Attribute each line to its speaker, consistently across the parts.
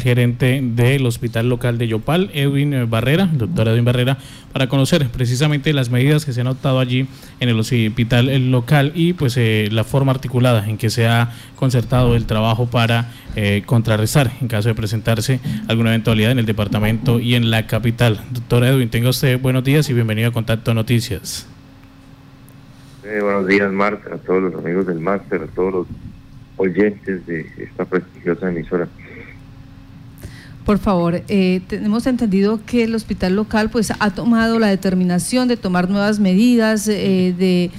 Speaker 1: gerente del hospital local de Yopal, Edwin Barrera, doctor Edwin Barrera, para conocer precisamente las medidas que se han adoptado allí en el hospital local y pues eh, la forma articulada en que se ha concertado el trabajo para eh, contrarrestar en caso de presentarse alguna eventualidad en el departamento y en la capital. Doctor Edwin, tenga usted buenos días y bienvenido a Contacto Noticias.
Speaker 2: Buenos días, Marta, a todos los amigos del máster, a todos los oyentes de esta prestigiosa emisora.
Speaker 3: Por favor, eh, tenemos entendido que el hospital local pues ha tomado la determinación de tomar nuevas medidas, eh, de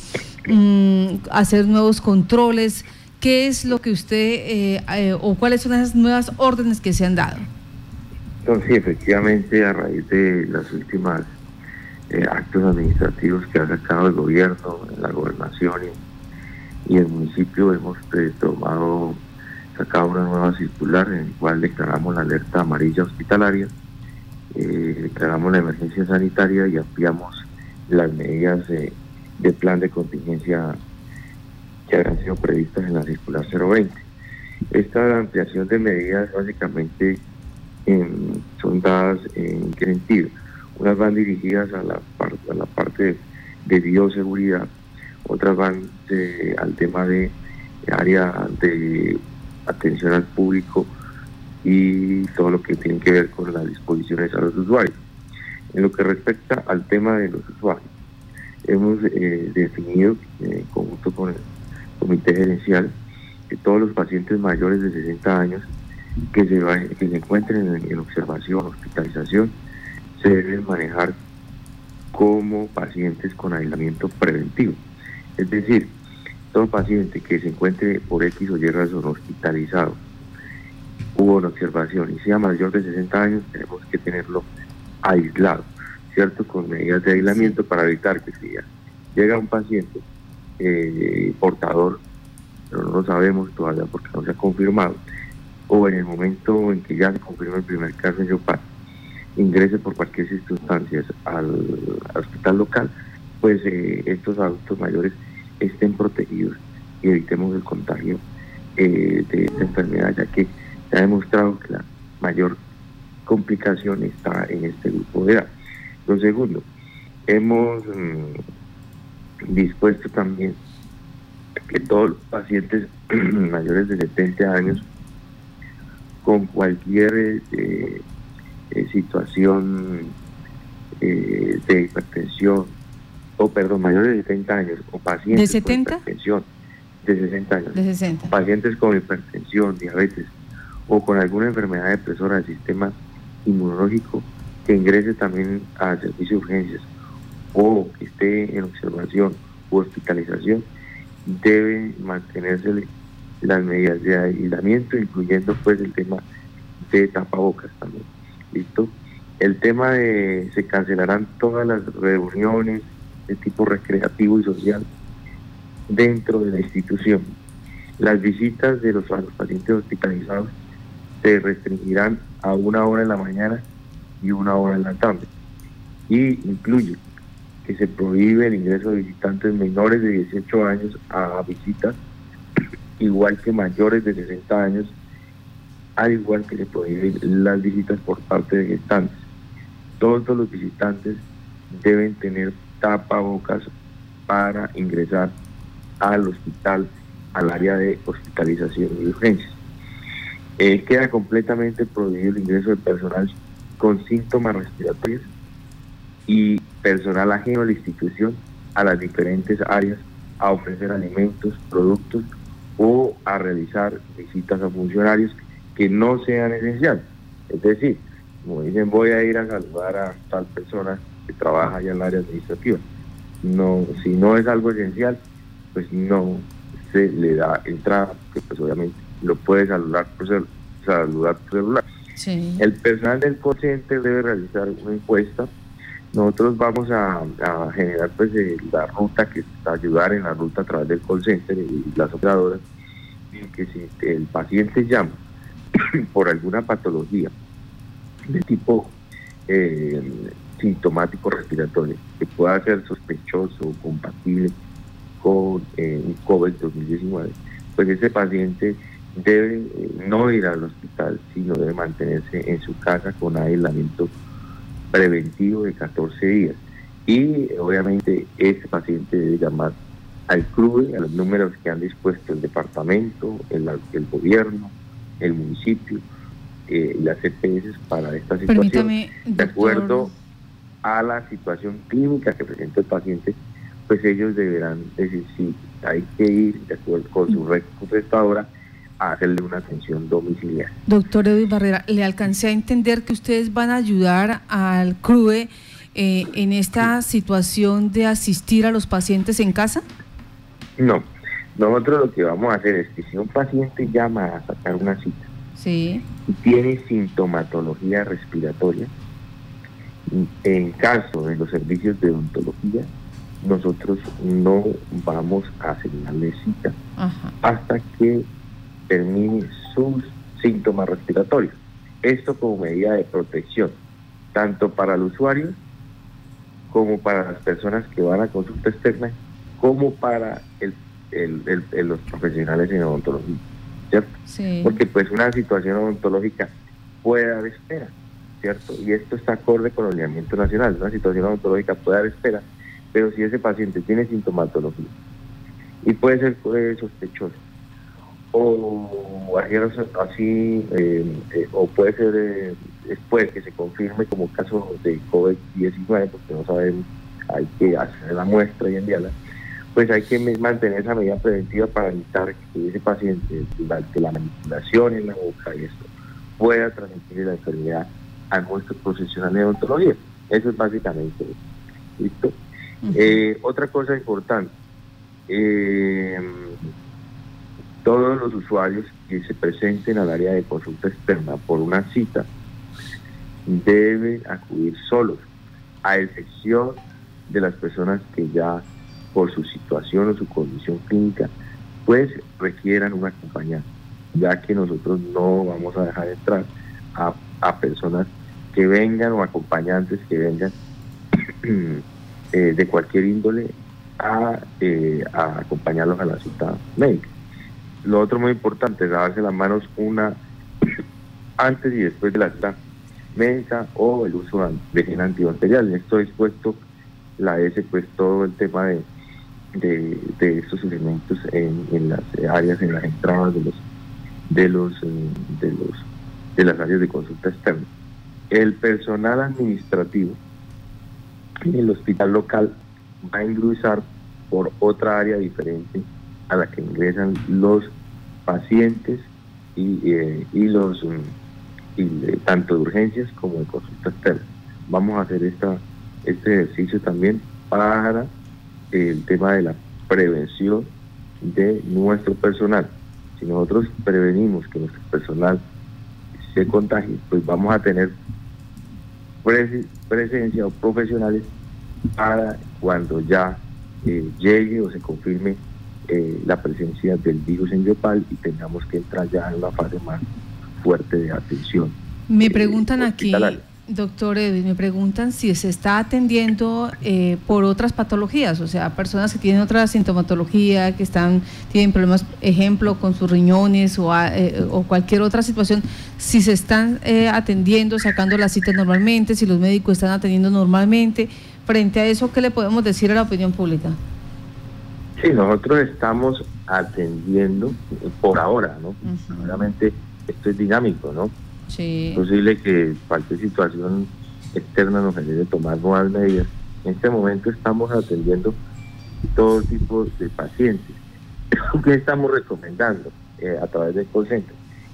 Speaker 3: mm, hacer nuevos controles. ¿Qué es lo que usted eh, o cuáles son esas nuevas órdenes que se han dado?
Speaker 2: Entonces, sí, efectivamente, a raíz de las últimas actos administrativos que ha sacado el gobierno, la gobernación y, y el municipio, hemos tomado sacado una nueva circular en la cual declaramos la alerta amarilla hospitalaria, eh, declaramos la emergencia sanitaria y ampliamos las medidas de, plan de contingencia que habían sido previstas en la circular 020. Esta ampliación de medidas básicamente son dadas en qué sentido. Unas van dirigidas a la, a la parte de bioseguridad, otras van al tema de área de atención al público y todo lo que tiene que ver con las disposiciones a los usuarios. En lo que respecta al tema de los usuarios, hemos eh, definido en eh, conjunto con el comité gerencial que todos los pacientes mayores de 60 años que se, encuentren en, en observación, hospitalización, se deben manejar como pacientes con aislamiento preventivo. Es decir, todo paciente que se encuentre por X o Y razón hospitalizado hubo en observación y sea mayor de 60 años, tenemos que tenerlo aislado, ¿cierto? Con medidas de aislamiento para evitar que si llega un paciente eh, portador, pero no lo sabemos todavía porque no se ha confirmado, o en el momento en que ya se confirma el primer caso en Yopal, ingrese por cualquier circunstancia al, hospital local, pues eh, estos adultos mayores estén protegidos y evitemos el contagio eh, de esta enfermedad, ya que se ha demostrado que la mayor complicación está en este grupo de edad. Lo segundo, hemos mm, dispuesto también que todos los pacientes mayores de 70 años con cualquier eh, eh, situación de hipertensión, o perdón, mayores de 70 años o pacientes
Speaker 3: ¿De 70?
Speaker 2: con hipertensión de 60 años,
Speaker 3: de 60.
Speaker 2: pacientes con hipertensión, diabetes o con alguna enfermedad depresora del sistema inmunológico que ingrese también al servicio de urgencias o que esté en observación u hospitalización, debe mantenerse las medidas de aislamiento, incluyendo pues el tema de tapabocas también. ¿Listo? El tema de se cancelarán todas las reuniones, de tipo recreativo y social dentro de la institución. Las visitas de los, pacientes hospitalizados se restringirán a una hora en la mañana y una hora en la tarde. Y incluye que se prohíbe el ingreso de visitantes menores de 18 años a visitas, igual que mayores de 60 años, al igual que se prohíben las visitas por parte de gestantes. Todos los visitantes deben tener tapabocas para ingresar al hospital, al área de hospitalización y urgencias. Eh, queda completamente prohibido el ingreso de personal con síntomas respiratorios y personal ajeno a la institución a las diferentes áreas a ofrecer alimentos, productos o a realizar visitas a funcionarios que no sean esenciales. Es decir, como dicen, voy a ir a saludar a tal persona que trabaja allá en el área administrativa. No, si no es algo esencial, pues no se le da entrada, que pues obviamente lo puede saludar por, saludar celular. El personal del call debe realizar una encuesta. Nosotros vamos a, generar pues eh, la ruta que está ayudar en la ruta a través del call center y las operadoras, que si el paciente llama por alguna patología de tipo eh, sintomático respiratorio que pueda ser sospechoso o compatible con eh, un COVID-2019, pues ese paciente debe eh, no ir al hospital, sino debe mantenerse en su casa con aislamiento preventivo de 14 días. Y obviamente ese paciente debe llamar al club, a los números que han dispuesto el departamento, el, el gobierno, el municipio eh, las EPS para esta situación. de acuerdo a la situación clínica que presenta el paciente, pues ellos deberán decir si hay que ir de acuerdo con su restauradora a hacerle una atención domiciliaria.
Speaker 3: Doctor Edwin Barrera, ¿le alcancé a entender que ustedes van a ayudar al CRUE eh, en esta situación de asistir a los pacientes en casa?
Speaker 2: No, nosotros lo que vamos a hacer es que si un paciente llama a sacar una cita
Speaker 3: sí.
Speaker 2: y tiene sintomatología respiratoria, en caso de los servicios de odontología, nosotros no vamos a asignarle cita hasta que termine sus síntomas respiratorios. Esto como medida de protección, tanto para el usuario como para las personas que van a consulta externa como para los profesionales en odontología, ¿cierto? Porque pues una situación odontológica puede dar espera, ¿cierto? Y esto está acorde con el lineamiento nacional, una situación odontológica puede dar espera, pero si ese paciente tiene sintomatología y puede ser sospechoso, o así, eh, eh, o puede ser eh, después que se confirme como caso de COVID-19, porque no sabemos, hay que hacer la muestra y enviarla, pues hay que mantener esa medida preventiva para evitar que ese paciente, durante la manipulación en la boca y esto, pueda transmitir la enfermedad a nuestros profesionales de odontología. Eso es básicamente ¿Listo? Eh, otra cosa importante, eh, todos los usuarios que se presenten al área de consulta externa por una cita deben acudir solos, a excepción de las personas que ya por su situación o su condición clínica, pues requieran un acompañante, ya que nosotros no vamos a dejar entrar a, personas que vengan o acompañantes que vengan eh, de cualquier índole a, eh, a acompañarlos a la cita médica. Lo otro muy importante es lavarse las manos una antes y después de la cita médica o el uso de gel antibacterial. Esto dispuesto la S, pues todo el tema de estos elementos en, las áreas, en las entradas de los de los eh, de los de las áreas de consulta externa. El personal administrativo en el hospital local va a ingresar por otra área diferente a la que ingresan los pacientes y, eh, y los y, tanto de urgencias como de consulta externa. Vamos a hacer esta este ejercicio también para el tema de la prevención de nuestro personal. Si nosotros prevenimos que nuestro personal se contagie, pues vamos a tener presencia o profesionales para cuando ya eh, llegue o se confirme eh, la presencia del virus en Yopal y tengamos que entrar ya en una fase más fuerte de atención.
Speaker 3: Me preguntan aquí, Doctor Edwin, me preguntan si se está atendiendo eh, por otras patologías, o sea, personas que tienen otra sintomatología, que están tienen problemas, ejemplo, con sus riñones o, eh, o cualquier otra situación, si se están eh, atendiendo, sacando las citas normalmente, si los médicos están atendiendo normalmente. Frente a eso, ¿qué le podemos decir a la opinión pública?
Speaker 2: Sí, nosotros estamos atendiendo por ahora, ¿no? Obviamente esto es dinámico, ¿no? Es posible que cualquier situación externa nos genere tomar nuevas medidas. En este momento estamos atendiendo todo tipo de pacientes. ¿Qué estamos recomendando eh, a través del call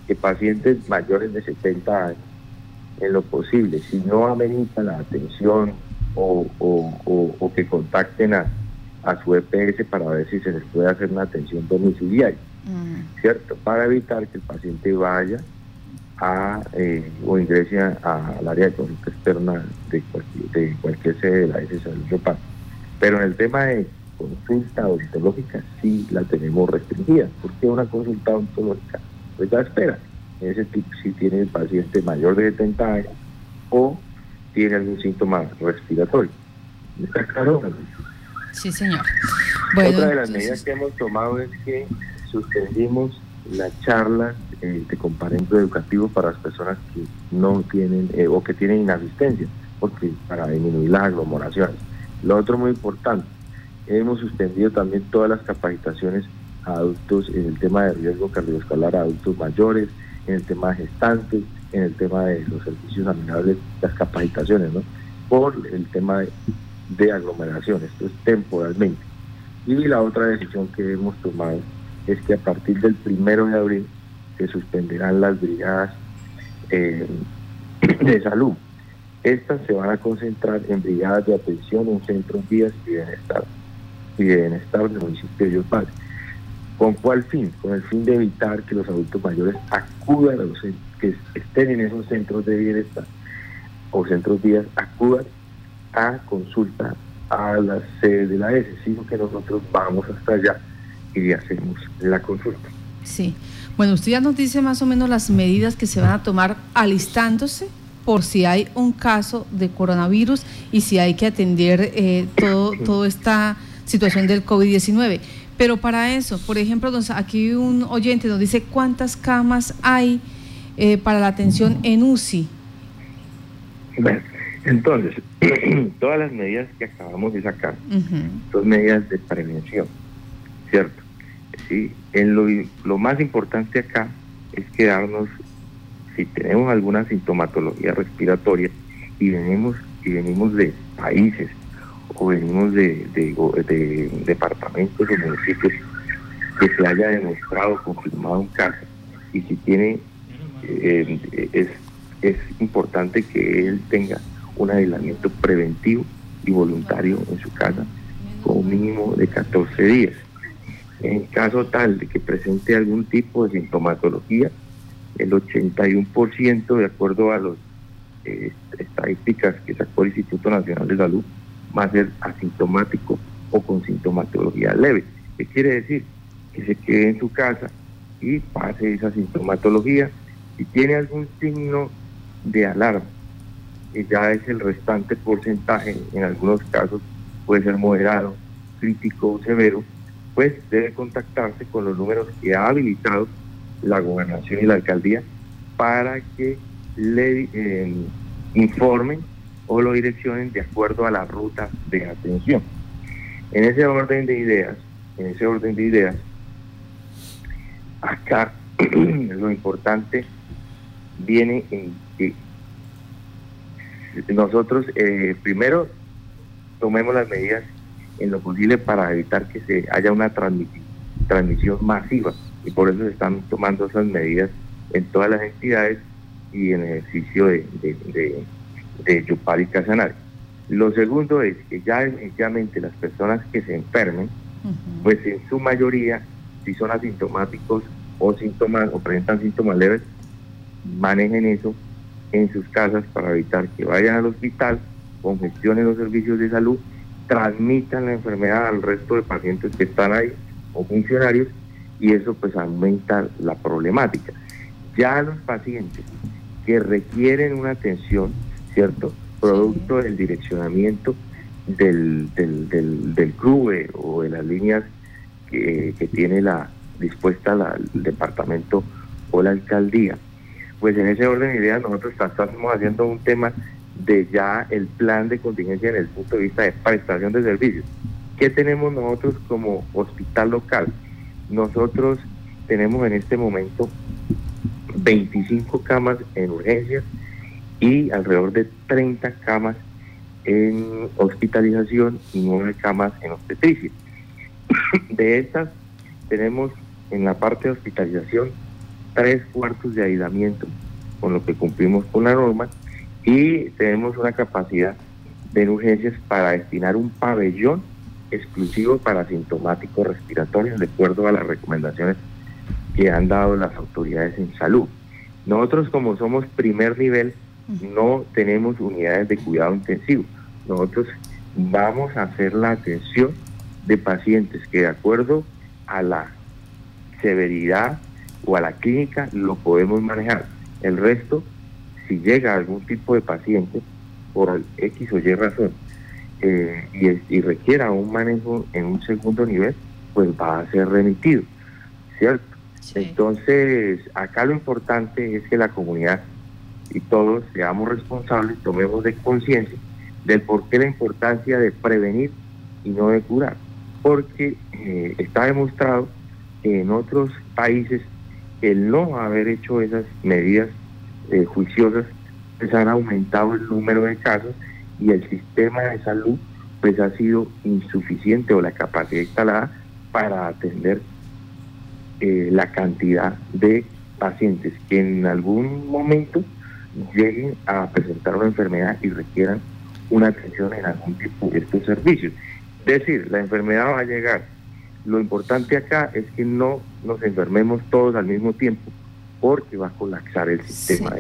Speaker 2: Que pacientes mayores de 70 años, en lo posible, si no ameritan la atención o, o, que contacten a, a, su EPS para ver si se les puede hacer una atención domiciliaria, mm. ¿cierto? Para evitar que el paciente vaya a, eh, o ingrese al área de consulta externa de cualquier, de cualquier sede de la SSA Pero en el tema de consulta odontológica sí la tenemos restringida, porque una consulta odontológica pues ya espera. En ese tipo, si tiene el paciente mayor de 70 años o tiene algún síntoma respiratorio. ¿Está claro?
Speaker 3: Sí, señor.
Speaker 2: Otra de las medidas que hemos tomado es que suspendimos las charlas eh, de comparendo educativo para las personas que no tienen eh, o que tienen inasistencia, porque para disminuir las aglomeraciones. Lo otro muy importante, hemos suspendido también todas las capacitaciones a adultos en el tema de riesgo cardiovascular a adultos mayores, en el tema de gestantes, en el tema de los servicios amigables, las capacitaciones, ¿no? Por el tema de, aglomeraciones, esto es temporalmente. Y la otra decisión que hemos tomado es que a partir del primero de abril se suspenderán las brigadas eh, de salud. Estas se van a concentrar en brigadas de atención en centros vías y bienestar y de bienestar del municipio de Yopal. ¿Con cuál fin? Con el fin de evitar que los adultos mayores acudan a los que estén en esos centros de bienestar o centros vías acudan a consulta a la sede de la S, sino que nosotros vamos hasta allá y hacemos la consulta.
Speaker 3: Sí. Bueno, usted ya nos dice más o menos las medidas que se van a tomar alistándose por si hay un caso de coronavirus y si hay que atender eh, todo, toda esta situación del COVID-19. Pero para eso, por ejemplo, aquí un oyente nos dice cuántas camas hay eh, para la atención en UCI.
Speaker 2: Bueno, entonces, todas las medidas que acabamos de sacar son medidas de prevención, ¿cierto? Sí, lo, más importante acá es quedarnos, si tenemos alguna sintomatología respiratoria y venimos, y venimos de países o venimos de, de, departamentos o municipios que se haya demostrado, confirmado un caso, y si tiene, eh, es, es importante que él tenga un aislamiento preventivo y voluntario en su casa con un mínimo de 14 días. En caso tal de que presente algún tipo de sintomatología, el 81% de acuerdo a las eh, estadísticas que sacó el Instituto Nacional de Salud va a ser asintomático o con sintomatología leve. ¿Qué quiere decir? Que se quede en su casa y pase esa sintomatología. Si tiene algún signo de alarma, que ya es el restante porcentaje, en algunos casos puede ser moderado, crítico o severo, pues debe contactarse con los números que ha habilitado la gobernación y la alcaldía para que le eh, informen o lo direccionen de acuerdo a la ruta de atención. En ese orden de ideas, en ese orden de ideas, acá lo importante viene en que nosotros eh, primero tomemos las medidas en lo posible para evitar que se haya una transmisión masiva y por eso se están tomando esas medidas en todas las entidades y en el ejercicio de, de Yupal y Casanare. Lo segundo es que ya definitivamente las personas que se enfermen, pues en su mayoría, si son asintomáticos o síntomas o presentan síntomas leves, manejen eso en sus casas para evitar que vayan al hospital, congestionen los servicios de salud, transmitan la enfermedad al resto de pacientes que están ahí o funcionarios y eso pues aumenta la problemática. Ya los pacientes que requieren una atención ¿cierto? Producto del direccionamiento del, del, del, CRUE o de las líneas que, tiene la dispuesta el departamento o la alcaldía. Pues en ese orden de ideas nosotros estamos haciendo un tema de ya el plan de contingencia en el punto de vista de prestación de servicios. ¿Qué tenemos nosotros como hospital local? Nosotros tenemos en este momento 25 camas en urgencias y alrededor de 30 camas en hospitalización y 9 camas en obstetricia. De estas tenemos en la parte de hospitalización tres cuartos de aislamiento, con lo que cumplimos con la norma, y tenemos una capacidad de urgencias para destinar un pabellón exclusivo para asintomáticos respiratorios, de acuerdo a las recomendaciones que han dado las autoridades en salud. Nosotros como somos primer nivel, no tenemos unidades de cuidado intensivo. Nosotros vamos a hacer la atención de pacientes que de acuerdo a la severidad o a la clínica lo podemos manejar. El resto, si llega algún tipo de paciente por X o Y razón eh, y, y, requiera un manejo en un segundo nivel, pues va a ser remitido, ¿cierto? Entonces, acá lo importante es que la comunidad y todos seamos responsables, tomemos de conciencia del por qué la importancia de prevenir y no de curar. Porque eh, está demostrado que en otros países el no haber hecho esas medidas eh, juiciosas pues han aumentado el número de casos y el sistema de salud pues ha sido insuficiente o la capacidad instalada para atender eh, la cantidad de pacientes que en algún momento lleguen a presentar una enfermedad y requieran una atención en algún tipo de estos servicios. Es decir, la enfermedad va a llegar. Lo importante acá es que no nos enfermemos todos al mismo tiempo porque va a colapsar el sistema.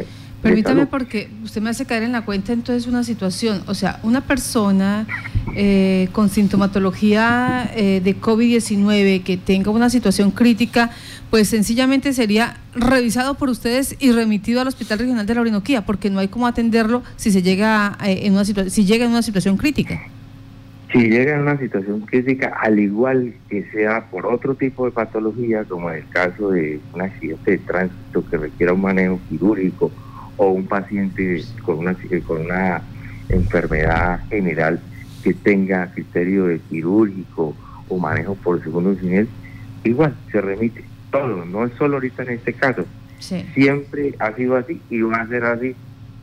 Speaker 3: Permítame porque usted me hace caer en la cuenta entonces una situación, o sea, una persona eh, con sintomatología eh, de COVID-19 que tenga una situación crítica, pues sencillamente sería revisado por ustedes y remitido al Hospital Regional de la Orinoquía, porque no hay cómo atenderlo si se llega eh, en una si llega en una situación crítica.
Speaker 2: Si llega en una situación crítica, al igual que sea por otro tipo de patología, como en el caso de un accidente de tránsito que requiera un manejo quirúrgico o un paciente con una, con una enfermedad general que tenga criterio de quirúrgico o manejo por segundo nivel, igual se remite todo, no es solo ahorita en este caso. Siempre ha sido así y va a ser así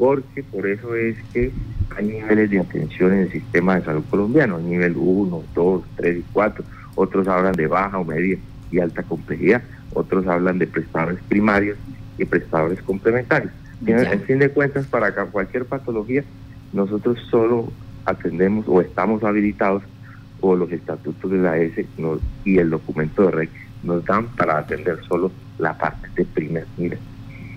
Speaker 2: porque por eso es que hay niveles de atención en el sistema de salud colombiano, nivel 1, 2, 3 y 4. Otros hablan de baja o media y alta complejidad, otros hablan de prestadores primarios y prestadores complementarios. En fin de cuentas, para cualquier patología, nosotros solo atendemos o estamos habilitados o los estatutos de la S y el documento de REC nos dan para atender solo la parte de primer nivel.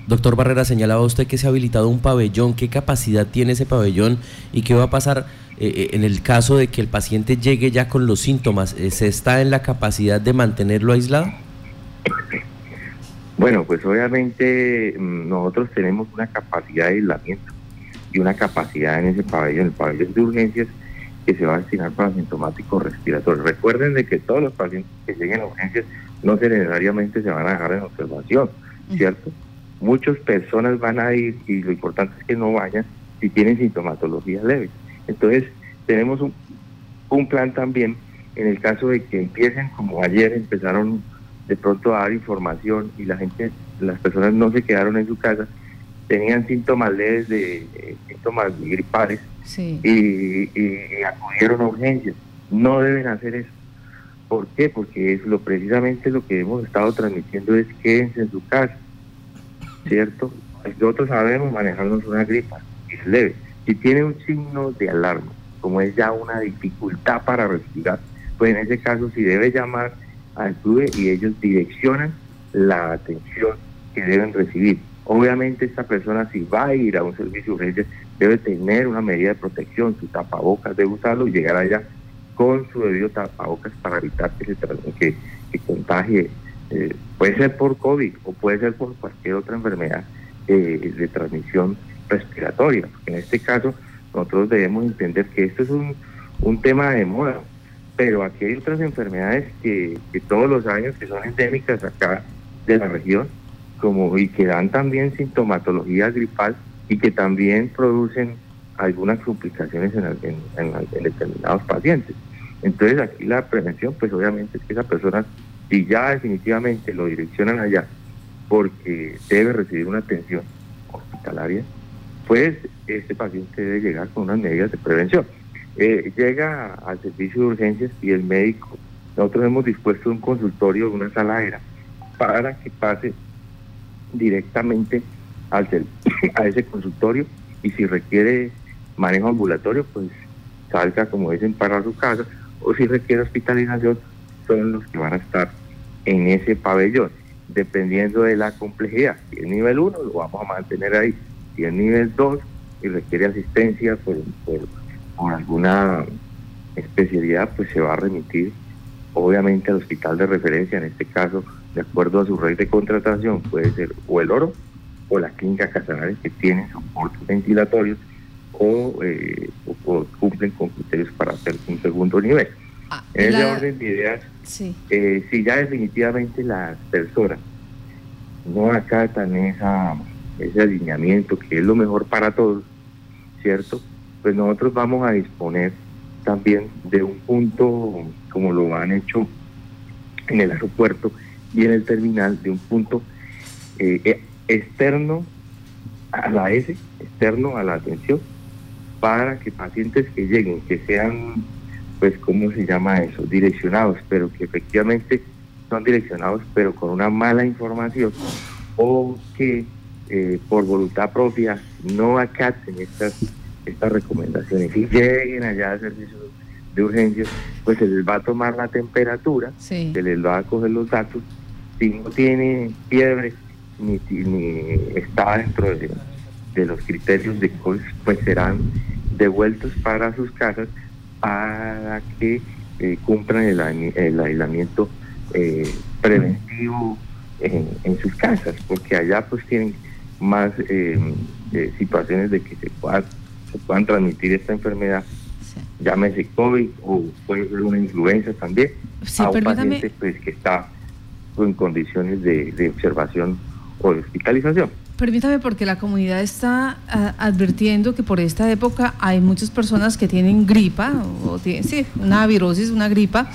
Speaker 4: Doctor Barrera, señalaba usted que se ha habilitado un pabellón. ¿Qué capacidad tiene ese pabellón y qué va a pasar eh, eh, en el caso de que el paciente llegue ya con los síntomas? Eh, ¿Se está en la capacidad de mantenerlo aislado?
Speaker 2: Bueno, pues obviamente mm, nosotros tenemos una capacidad de aislamiento y una capacidad en ese pabellón, el pabellón de urgencias que se va a destinar para sintomáticos respiratorios. Recuerden de que todos los pacientes que lleguen a urgencias no necesariamente se van a dejar en observación, ¿cierto? Muchas personas van a ir y lo importante es que no vayan si tienen sintomatología leve. Entonces, tenemos un, un plan también en el caso de que empiecen, como ayer empezaron de pronto a dar información y la gente, las personas no se quedaron en su casa, tenían síntomas leves de eh, síntomas gripales y, acudieron a urgencias. No deben hacer eso. ¿Por qué? Porque es lo precisamente lo que hemos estado transmitiendo es quédense en su casa, ¿cierto? Nosotros sabemos manejarnos una gripa, es leve. Si tiene un signo de alarma, como es ya una dificultad para respirar, pues en ese caso si debe llamar club y ellos direccionan la atención que deben recibir. Obviamente esta persona si va a ir a un servicio de urgencia debe tener una medida de protección, su tapabocas debe usarlo y llegar allá con su debido tapabocas para evitar que se que contagie. Eh, puede ser por COVID o puede ser por cualquier otra enfermedad eh, de transmisión respiratoria. En este caso nosotros debemos entender que esto es un, un tema de moda pero aquí hay otras enfermedades que, todos los años que son endémicas acá de la región como y que dan también sintomatología gripal y que también producen algunas complicaciones en, en, determinados pacientes. Entonces aquí la prevención pues obviamente es que esa persona si ya definitivamente lo direccionan allá porque debe recibir una atención hospitalaria, pues este paciente debe llegar con unas medidas de prevención. Eh, llega al servicio de urgencias y el médico, nosotros hemos dispuesto un consultorio, una sala era, para que pase directamente al, a ese consultorio y si requiere manejo ambulatorio, pues salga, como dicen, para su casa, o si requiere hospitalización, son los que van a estar en ese pabellón, dependiendo de la complejidad. Si es nivel 1, lo vamos a mantener ahí. Si es nivel 2 y requiere asistencia, pues con alguna especialidad, pues se va a remitir obviamente al hospital de referencia, en este caso, de acuerdo a su red de contratación, puede ser o el oro o la clínica Casanares que tienen soportes ventilatorios o, eh, cumplen con criterios para hacer un segundo nivel. Ah, en ese orden de ideas, eh, si ya definitivamente las personas no acatan esa, ese alineamiento que es lo mejor para todos, ¿cierto? Pues nosotros vamos a disponer también de un punto, como lo han hecho en el aeropuerto y en el terminal, de un punto eh, eh, externo a la S, externo a la atención, para que pacientes que lleguen, que sean, pues, ¿cómo se llama eso? Direccionados, pero que efectivamente son direccionados, pero con una mala información, o que eh, por voluntad propia no acaten estas, estas recomendaciones. Y lleguen allá a servicios de urgencia, pues se les va a tomar la temperatura, se les va a coger los datos, si no tiene fiebre ni, ni está dentro de, de los criterios de COVID, pues serán devueltos para sus casas para que eh, cumplan el, el aislamiento eh, preventivo en, sus casas, porque allá pues tienen más eh, situaciones de que se, pueda, se puedan transmitir esta enfermedad, llámese COVID o puede ser una influenza también, a un paciente pues, que está en condiciones de, de observación o de hospitalización.
Speaker 3: Permítame porque la comunidad está ah, advirtiendo que por esta época hay muchas personas que tienen gripa, o tienen, sí, una virosis, una gripa,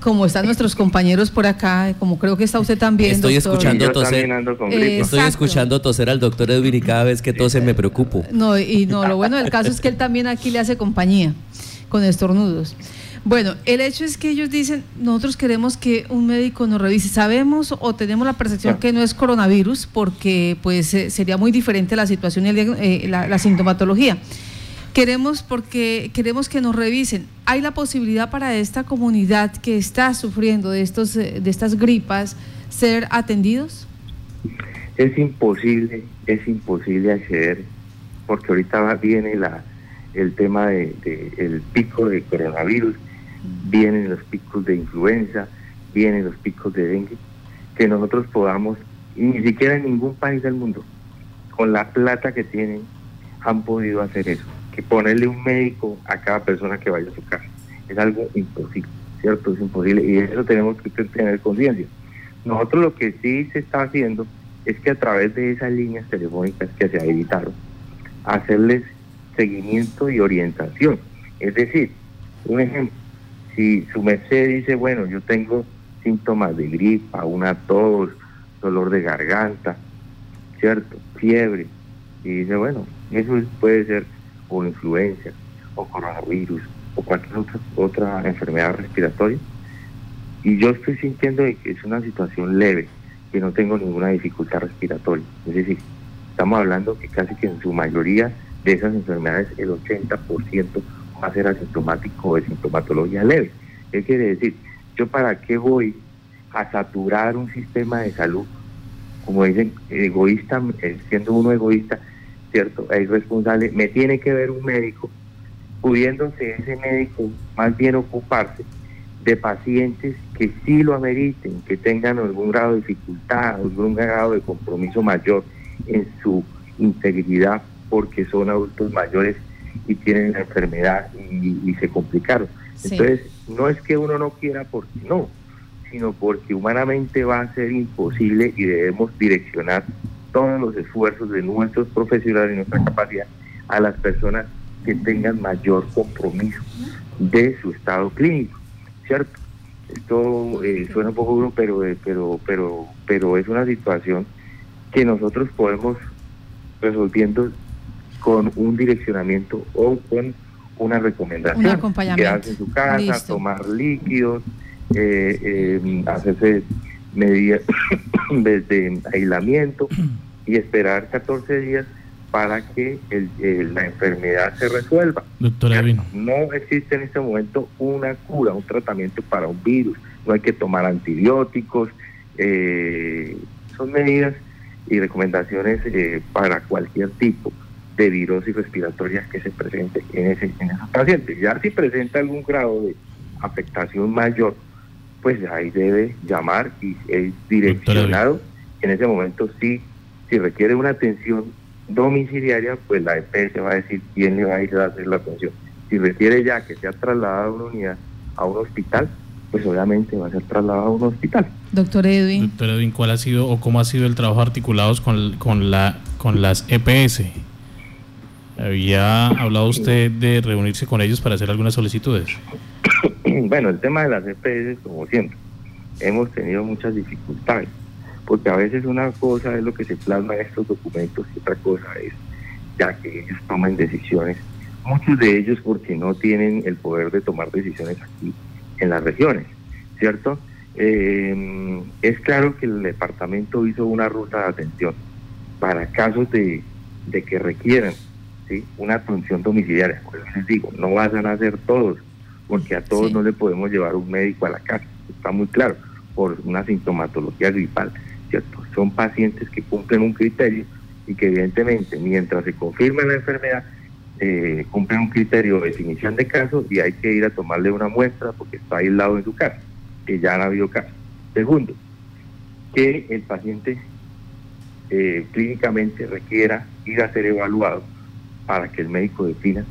Speaker 3: como están nuestros compañeros por acá, como creo que está usted también.
Speaker 4: Estoy escuchando toser. estoy escuchando toser al doctor Edwin y cada vez que tose me preocupo.
Speaker 3: No, y no, lo bueno del caso es que él también aquí le hace compañía con estornudos. Bueno, el hecho es que ellos dicen, nosotros queremos que un médico nos revise. Sabemos o tenemos la percepción que no es coronavirus porque pues eh, sería muy diferente la situación y eh, la, sintomatología. Queremos porque queremos que nos revisen. ¿Hay la posibilidad para esta comunidad que está sufriendo de estos eh, de estas gripas ser atendidos?
Speaker 2: Es imposible, es imposible acceder porque ahorita viene la el tema de, de el pico de coronavirus vienen los picos de influenza, vienen los picos de dengue, que nosotros podamos, y ni siquiera en ningún país del mundo, con la plata que tienen, han podido hacer eso, que ponerle un médico a cada persona que vaya a su casa. Es algo imposible, ¿cierto? Es imposible y eso tenemos que tener conciencia. Nosotros lo que sí se está haciendo es que a través de esas líneas telefónicas que se habilitaron, hacerles seguimiento y orientación. Es decir, un ejemplo, si su merced dice, bueno, yo tengo síntomas de gripa, una tos, dolor de garganta, ¿cierto? Fiebre, y dice, bueno, eso puede ser o influenza, o coronavirus, o cualquier otra, otra enfermedad respiratoria, y yo estoy sintiendo que es una situación leve, que no tengo ninguna dificultad respiratoria. Es decir, estamos hablando que casi que en su mayoría de esas enfermedades el 80% va a ser asintomático o de sintomatología leve. ¿Qué quiere decir? Yo para qué voy a saturar un sistema de salud, como dicen, egoísta, eh, siendo uno egoísta, ¿cierto? Es responsable, me tiene que ver un médico, pudiéndose ese médico más bien ocuparse de pacientes que sí lo ameriten, que tengan algún grado de dificultad, algún grado de compromiso mayor en su integridad, porque son adultos mayores y tienen la enfermedad y, se complicaron. Entonces, no es que uno no quiera porque no, sino porque humanamente va a ser imposible y debemos direccionar todos los esfuerzos de nuestros profesionales y nuestra capacidad a las personas que tengan mayor compromiso de su estado clínico, ¿cierto? Esto eh, suena un poco duro, pero, eh, pero, pero, pero es una situación que nosotros podemos resolviendo con un direccionamiento o con una recomendación. Quedarse en su casa, tomar líquidos, eh, eh, hacerse medidas de aislamiento y esperar 14 días para que la enfermedad se resuelva.
Speaker 1: Doctora
Speaker 2: No existe en este momento una cura, un tratamiento para un virus, no hay que tomar antibióticos, eh, son medidas y recomendaciones para cualquier tipo de virosis respiratoria que se presente en, ese, en esos pacientes. Ya si presenta algún grado de afectación mayor, pues ahí debe llamar y es direccionado. En ese momento sí, si requiere una atención domiciliaria, pues la EPS va a decir quién le va a ir a hacer la atención. Si requiere ya que sea trasladado a una unidad, a un hospital, pues obviamente va a ser trasladado a un hospital.
Speaker 3: Doctor Edwin.
Speaker 1: Doctor Edwin, ¿cuál ha sido o cómo ha sido el trabajo articulados con, con, la, con las EPS? ¿Había hablado usted de reunirse con ellos para hacer algunas solicitudes?
Speaker 2: bueno, el tema de las EPS, como siempre, hemos tenido muchas dificultades, porque a veces una cosa es lo que se plasma en estos documentos y otra cosa es ya que ellos toman decisiones, muchos de ellos porque no tienen el poder de tomar decisiones aquí en las regiones, ¿cierto? Eh, es claro que el departamento hizo una ruta de atención para casos de, que requieran ¿sí? una atención domiciliaria. Pues les digo, no van a hacer todos, porque a todos no le podemos llevar un médico a la casa, está muy claro, por una sintomatología gripal, ¿cierto? Son pacientes que cumplen un criterio y que evidentemente mientras se confirma la enfermedad, eh, cumplen un criterio de definición de caso y hay que ir a tomarle una muestra porque está aislado en su casa, que ya han habido casos. Segundo, que el paciente eh, clínicamente requiera ir a ser evaluado para que el médico defina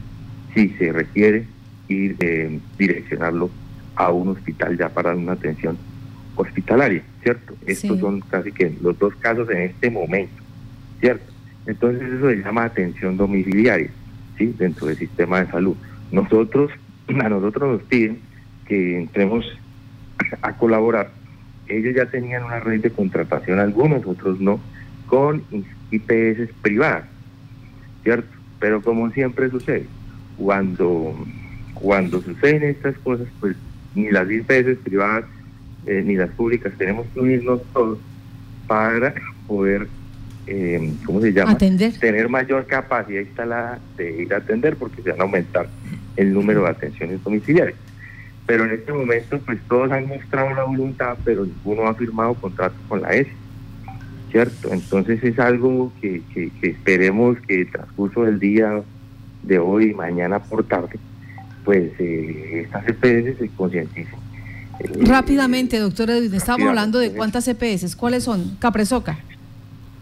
Speaker 2: si se requiere ir eh, direccionarlo a un hospital ya para una atención hospitalaria, ¿cierto? Estos son casi que los dos casos en este momento, ¿cierto? Entonces eso se llama atención domiciliaria, ¿sí? Dentro del sistema de salud. Nosotros, a nosotros nos piden que entremos a colaborar. Ellos ya tenían una red de contratación, algunos, otros no, con IPS privadas, ¿cierto? Pero como siempre sucede, cuando, cuando suceden estas cosas, pues ni las IPS privadas eh, ni las públicas tenemos que unirnos todos para poder, eh, ¿cómo se llama?
Speaker 3: Atender.
Speaker 2: Tener mayor capacidad instalada de ir a atender porque se van a aumentar el número de atenciones domiciliarias. Pero en este momento, pues todos han mostrado la voluntad, pero ninguno ha firmado contrato con la S. ¿Cierto? Entonces es algo que, que, esperemos que el transcurso del día de hoy y mañana por tarde, pues eh, estas EPS se concienticen
Speaker 3: Rápidamente, doctor Edwin, estamos hablando de cuántas EPS, ¿cuáles son? Capresoca.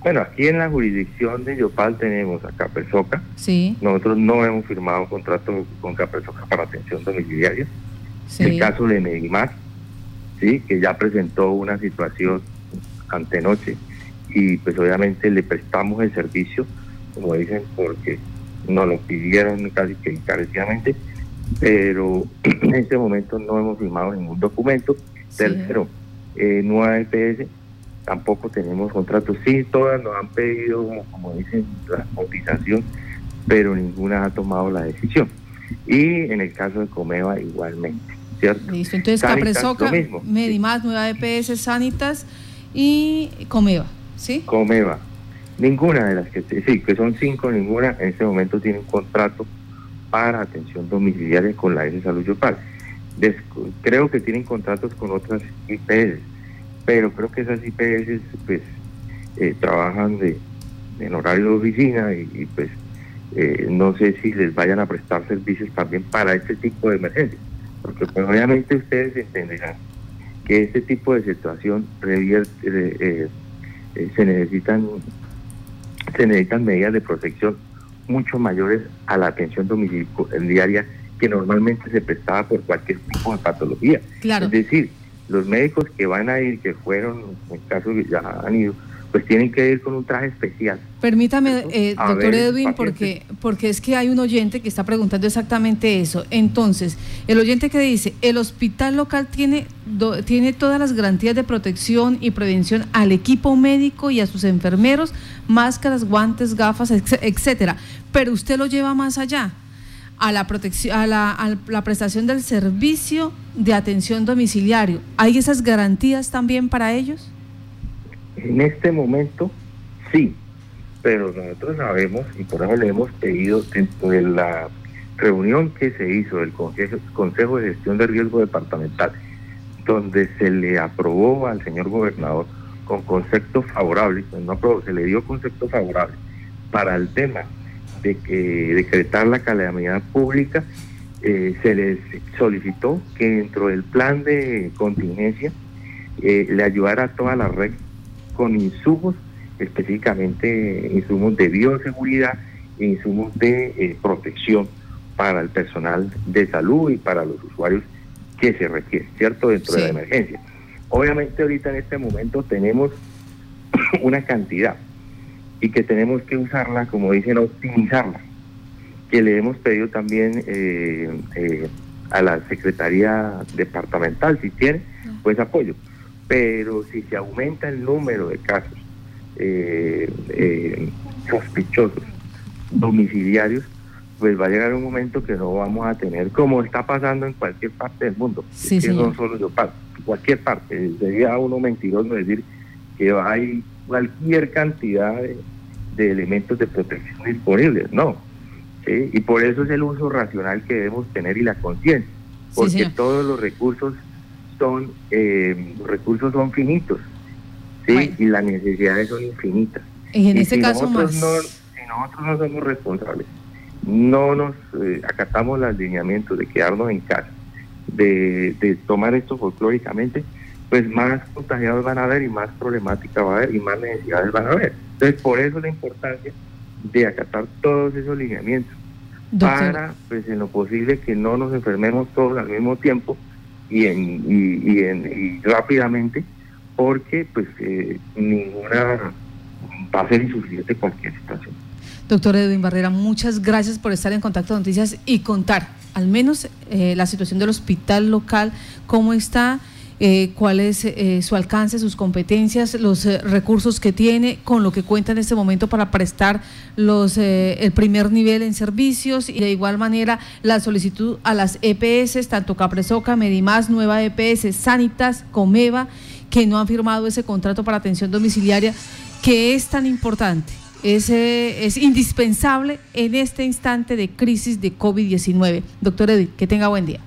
Speaker 2: Bueno, aquí en la jurisdicción de Yopal tenemos a Capresoca.
Speaker 3: Sí.
Speaker 2: Nosotros no hemos firmado contrato con Capresoca para atención domiciliaria. Sí. El caso de Medimar, sí, que ya presentó una situación antenoche y pues obviamente le prestamos el servicio, como dicen, porque nos lo pidieron casi que encarecidamente pero en este momento no hemos firmado ningún documento. Tercero, eh, nueva EPS, tampoco tenemos contratos. Sí, todas nos han pedido, como dicen, la cotización, pero ninguna ha tomado la decisión. Y en el caso de Comeva, igualmente. ¿cierto?
Speaker 3: Listo, entonces Capresoca, Medimás, Nueva EPS, Sanitas y Comeva, ¿sí?
Speaker 2: Comeva. Ninguna de las que, sí, que son cinco, ninguna en este momento tienen contrato para atención domiciliaria con la S Salud Yopal. creo que tienen contratos con otras IPS, pero creo que esas IPS pues eh, trabajan de, en horario de oficina y, pues eh, no sé si les vayan a prestar servicios también para este tipo de emergencias, porque pues obviamente ustedes entenderán que este tipo de situación revierte, eh, se necesitan se necesitan medidas de protección mucho mayores a la atención domiciliaria que normalmente se prestaba por cualquier tipo de patología.
Speaker 3: Claro.
Speaker 2: Es decir, los médicos que van a ir, que fueron, en caso que ya han ido, pues tienen que ir con un traje especial.
Speaker 3: Permítame, eh, doctor Edwin, porque, porque es que hay un oyente que está preguntando exactamente eso. Entonces, el oyente que dice, el hospital local tiene, tiene todas las garantías de protección y prevención al equipo médico y a sus enfermeros, máscaras, guantes, gafas, etcétera, pero usted lo lleva más allá a la protección, a la, a la prestación del servicio de atención domiciliario. ¿Hay esas garantías también para ellos?
Speaker 2: En este momento, sí, pero nosotros sabemos y por eso le hemos pedido dentro de la reunión que se hizo del Consejo, de Gestión de Riesgo Departamental, donde se le aprobó al señor gobernador con concepto favorable, pues no aprobó, se le dio concepto favorable para el tema de que decretar la calamidad pública, eh, se les solicitó que dentro del plan de contingencia eh, le ayudara a toda la red con insumos, específicamente insumos de bioseguridad e insumos de eh, protección para el personal de salud y para los usuarios que se requiere, ¿cierto? Dentro de la emergencia. Obviamente ahorita en este momento tenemos una cantidad y que tenemos que usarla, como dicen, optimizarla, que le hemos pedido también eh, eh, a la Secretaría Departamental, si tiene, pues apoyo. Pero si se aumenta el número de casos eh, sospechosos domiciliarios, pues va a llegar un momento que no vamos a tener, como está pasando en cualquier parte del mundo,
Speaker 3: sí,
Speaker 2: que no solo yo cualquier parte, sería uno mentiroso decir que hay cualquier cantidad de, elementos de protección disponibles, no. Y por eso es el uso racional que debemos tener y la conciencia, porque todos los recursos son eh, los recursos son finitos, ¿sí? y las necesidades son infinitas.
Speaker 3: Y en este caso
Speaker 2: más... si nosotros no somos responsables, no nos eh, acatamos los lineamientos de quedarnos en casa, de, de tomar esto folclóricamente, pues más contagiados van a haber y más problemática va a haber y más necesidades van a haber. Entonces, por eso la importancia de acatar todos esos lineamientos para, pues en lo posible, que no nos enfermemos todos al mismo tiempo y, en, y, en, rápidamente, porque pues eh, ninguna va a ser insuficiente cualquier situación.
Speaker 3: Doctor Edwin Barrera, muchas gracias por estar en Contacto Noticias y contar al menos eh, la situación del hospital local, cómo está eh, cuál es eh, su alcance, sus competencias, los eh, recursos que tiene, con lo que cuenta en este momento para prestar los el primer nivel en servicios y de igual manera la solicitud a las EPS, tanto Capresoca, Medimás, Nueva EPS, Sanitas, Comeva, que no han firmado ese contrato para atención domiciliaria que es tan importante. Es, es indispensable en este instante de crisis de COVID-19. Doctor Edith, que tenga buen día.